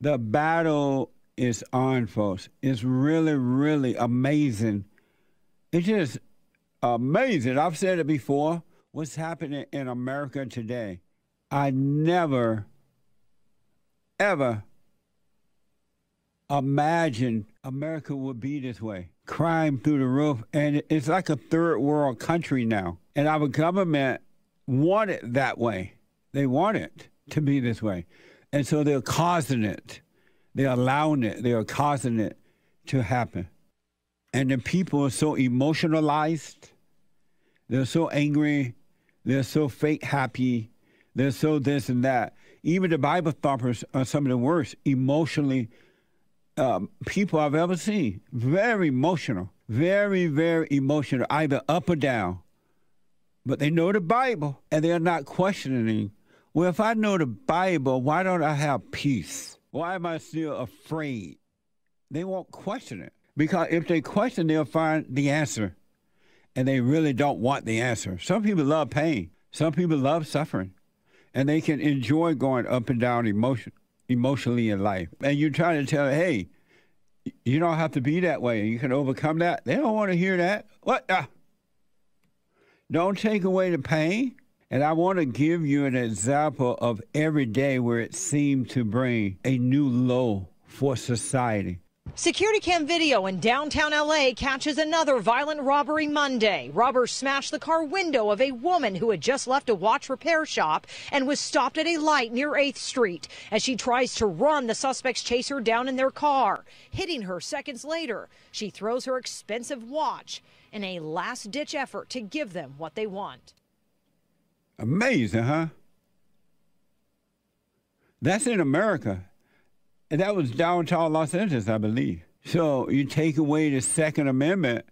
The battle is on, folks. It's really, really amazing. It's just amazing. I've said it before. What's happening in America today? I never, ever imagined America would be this way. Crime through the roof. And it's like a third world country now. And our government want it that way. They want it to be this way. And so they're causing it. They're allowing it. They're causing it to happen. And the people are so emotionalized. They're so angry. They're so fake happy. They're so this and that. Even the Bible thumpers are some of the worst emotionally um, people I've ever seen. Very emotional. Very, very emotional, either up or down. But they know the Bible and they're not questioning. Well, if I know the Bible, why don't I have peace? Why am I still afraid? They won't question it. Because if they question, they'll find the answer. And they really don't want the answer. Some people love pain. Some people love suffering. And they can enjoy going up and down emotion, emotionally in life. And you try to tell them, hey, you don't have to be that way. You can overcome that. They don't want to hear that. What? Ah. Don't take away the pain. And I want to give you an example of every day where it seemed to bring a new low for society. Security cam video in downtown LA catches another violent robbery Monday. Robbers smashed the car window of a woman who had just left a watch repair shop and was stopped at a light near 8th Street. As she tries to run, the suspects chase her down in their car, hitting her seconds later. She throws her expensive watch in a last ditch effort to give them what they want. Amazing, huh? That's in America. And that was downtown Los Angeles, I believe. So you take away the Second Amendment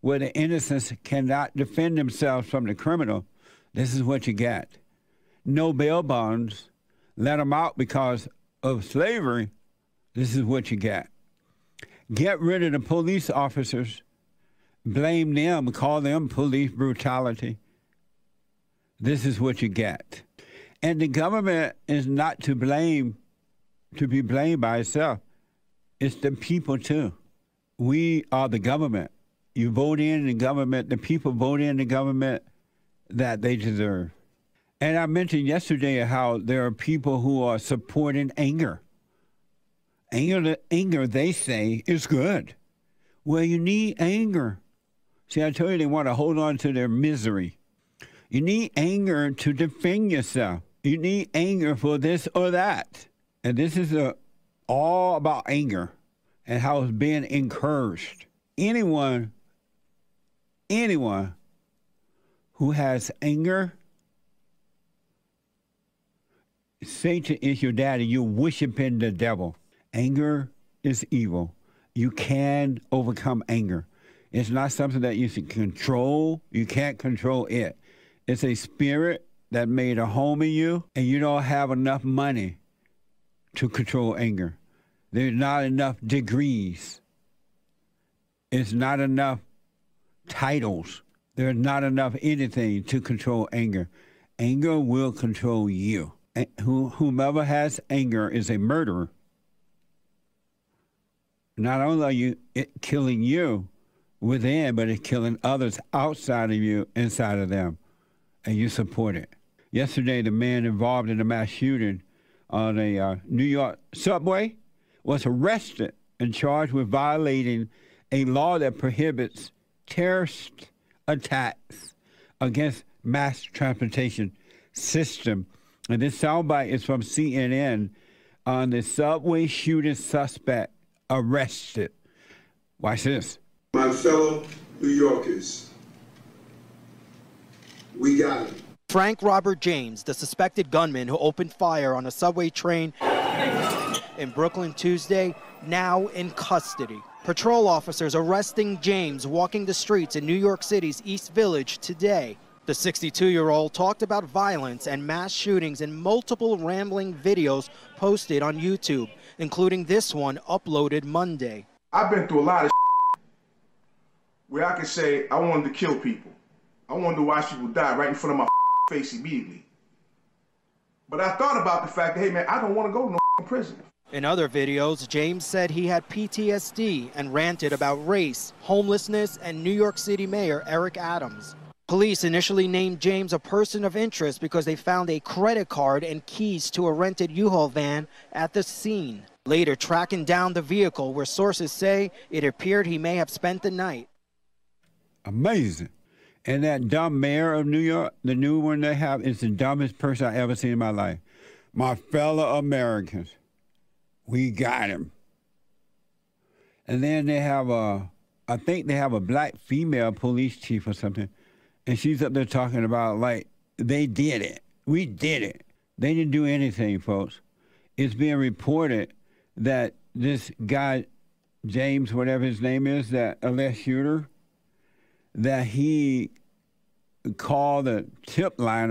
where the innocents cannot defend themselves from the criminal. This is what you get. No bail bonds. Let them out because of slavery. This is what you get. Get rid of the police officers. Blame them. Call them police brutality. This is what you get. And the government is not to blame, to be blamed by itself. It's the people too. We are the government. You vote in the government, the people vote in the government that they deserve. And I mentioned yesterday how there are people who are supporting anger. Anger, anger, they say, is good. Well, you need anger. See, I told you they want to hold on to their misery. You need anger to defend yourself. You need anger for this or that. And this is a, all about anger and how it's being encouraged. Anyone, anyone who has anger, Satan is your daddy. You're worshiping the devil. Anger is evil. You can overcome anger. It's not something that you can control. You can't control it. It's a spirit that made a home in you, and you don't have enough money to control anger. There's not enough degrees. It's not enough titles. There's not enough anything to control anger. Anger will control you. Whomever has anger is a murderer. Not only are you killing you within, but it's killing others outside of you, inside of them and you support it. Yesterday, the man involved in the mass shooting on a uh, New York subway was arrested and charged with violating a law that prohibits terrorist attacks against mass transportation system. And this soundbite is from CNN on the subway shooting suspect arrested. Watch this. My fellow New Yorkers, we got him. Frank Robert James, the suspected gunman who opened fire on a subway train in Brooklyn Tuesday, now in custody. Patrol officers arresting James walking the streets in New York City's East Village today. The 62-year-old talked about violence and mass shootings in multiple rambling videos posted on YouTube, including this one uploaded Monday. I've been through a lot of where I can say I wanted to kill people. I wanted to watch people die right in front of my face immediately. But I thought about the fact that, hey man, I don't want to go to no prison. In other videos, James said he had PTSD and ranted about race, homelessness, and New York City Mayor Eric Adams. Police initially named James a person of interest because they found a credit card and keys to a rented U-Haul van at the scene. Later, tracking down the vehicle where sources say it appeared he may have spent the night. Amazing. And that dumb mayor of New York, the new one they have, is the dumbest person I ever seen in my life. My fellow Americans, we got him. And then they have a, I think they have a black female police chief or something, and she's up there talking about like they did it, we did it. They didn't do anything, folks. It's being reported that this guy, James, whatever his name is, that alleged shooter, that he called a tip line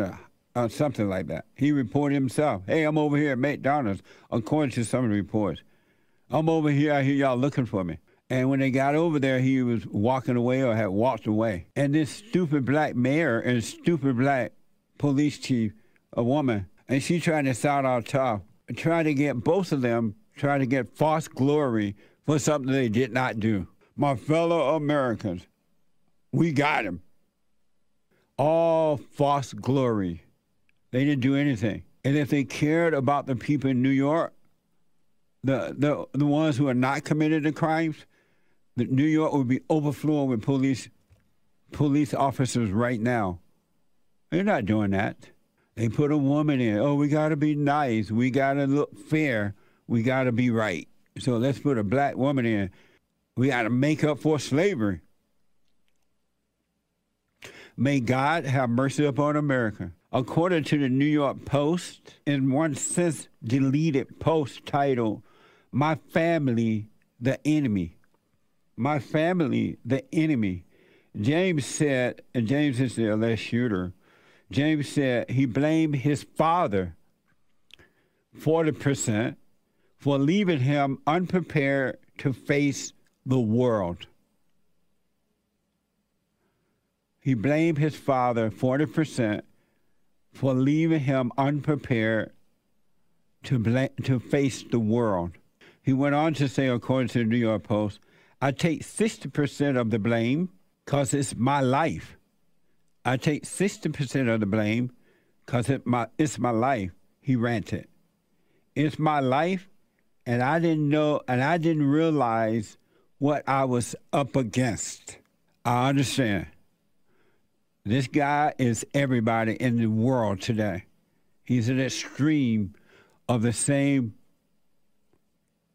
or something like that. He reported himself. Hey, I'm over here at McDonald's, according to some of the reports. I'm over here. I hear y'all looking for me. And when they got over there, he was walking away or had walked away. And this stupid black mayor and stupid black police chief, a woman, and she tried to sound all tough, trying to get both of them, trying to get false glory for something they did not do. My fellow Americans, we got him. All false glory. They didn't do anything. And if they cared about the people in New York, the, the, the ones who are not committed the crimes, the New York would be overflowing with police police officers right now. They're not doing that. They put a woman in. Oh, we got to be nice. We got to look fair. We got to be right. So let's put a black woman in. We got to make up for slavery. May God have mercy upon America. According to the New York Post, in one since deleted post titled, My Family, the Enemy. My Family, the Enemy. James said, and James is the alleged shooter, James said he blamed his father, 40%, for leaving him unprepared to face the world. He blamed his father 40% for leaving him unprepared to, bla- to face the world. He went on to say, according to the New York Post, I take 60% of the blame because it's my life. I take 60% of the blame because it my, it's my life, he ranted. It's my life, and I didn't know, and I didn't realize what I was up against. I understand. This guy is everybody in the world today. He's an extreme of the same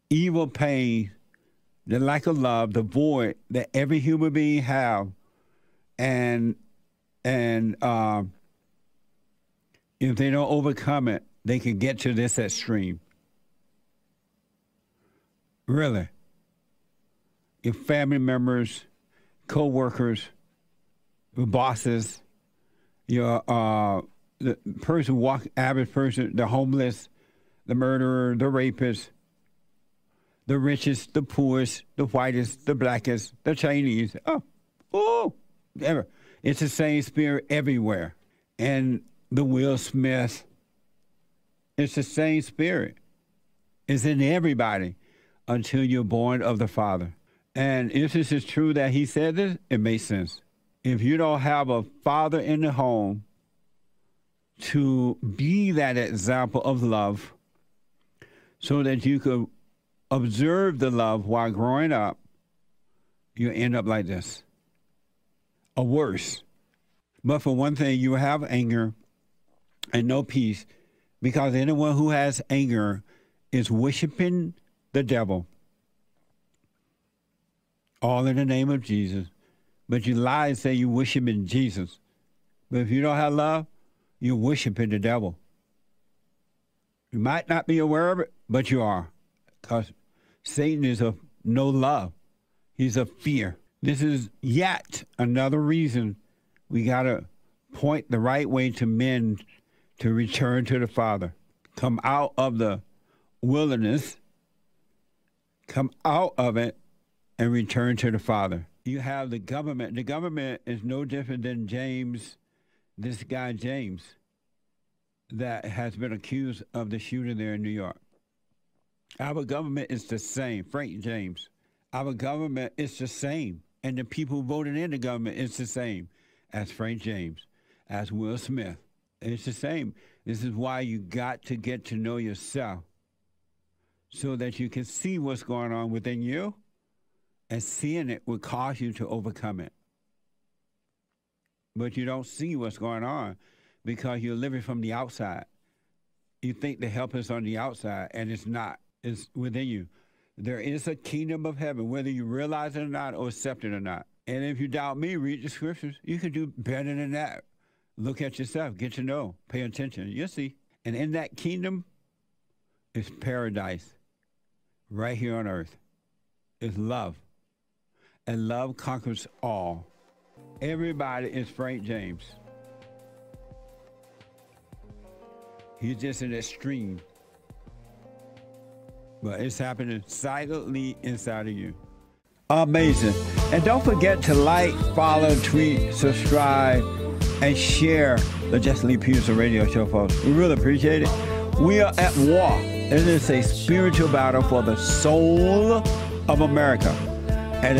evil pain, the lack of love, the void that every human being have, and and um, if they don't overcome it, they can get to this extreme. Really, your family members, co-workers bosses, your uh, the person walk average person, the homeless, the murderer, the rapist, the richest, the poorest, the whitest, the blackest, the Chinese. Oh, oh, ever. It's the same spirit everywhere. And the Will Smith, it's the same spirit. It's in everybody until you're born of the Father. And if this is true that he said this, it makes sense if you don't have a father in the home to be that example of love so that you could observe the love while growing up, you end up like this or worse. But for one thing, you have anger and no peace because anyone who has anger is worshiping the devil. All in the name of Jesus. But you lie and say you worship in Jesus. But if you don't have love, you're worshiping the devil. You might not be aware of it, but you are. Because Satan is of no love. He's of fear. This is yet another reason we got to point the right way to men to return to the Father. Come out of the wilderness, come out of it, and return to the Father you have the government. The government is no different than James, this guy James, that has been accused of the shooting there in New York. Our government is the same. Frank James. Our government is the same. And the people voted in the government is the same as Frank James, as Will Smith. It's the same. This is why you got to get to know yourself so that you can see what's going on within you, and seeing it would cause you to overcome it. But you don't see what's going on because you're living from the outside. You think the help is on the outside, and it's not. It's within you. There is a kingdom of heaven, whether you realize it or not, or accept it or not. And if you doubt me, read the scriptures. You can do better than that. Look at yourself, get to know, pay attention. You'll see. And in that kingdom is paradise right here on earth. Is love. And love conquers all. Everybody is Frank James. He's just an extreme. But it's happening silently inside of you. Amazing. And don't forget to like, follow, tweet, subscribe, and share the Jesse Lee Peterson radio show, folks. We really appreciate it. We are at war. It is a spiritual battle for the soul of America. And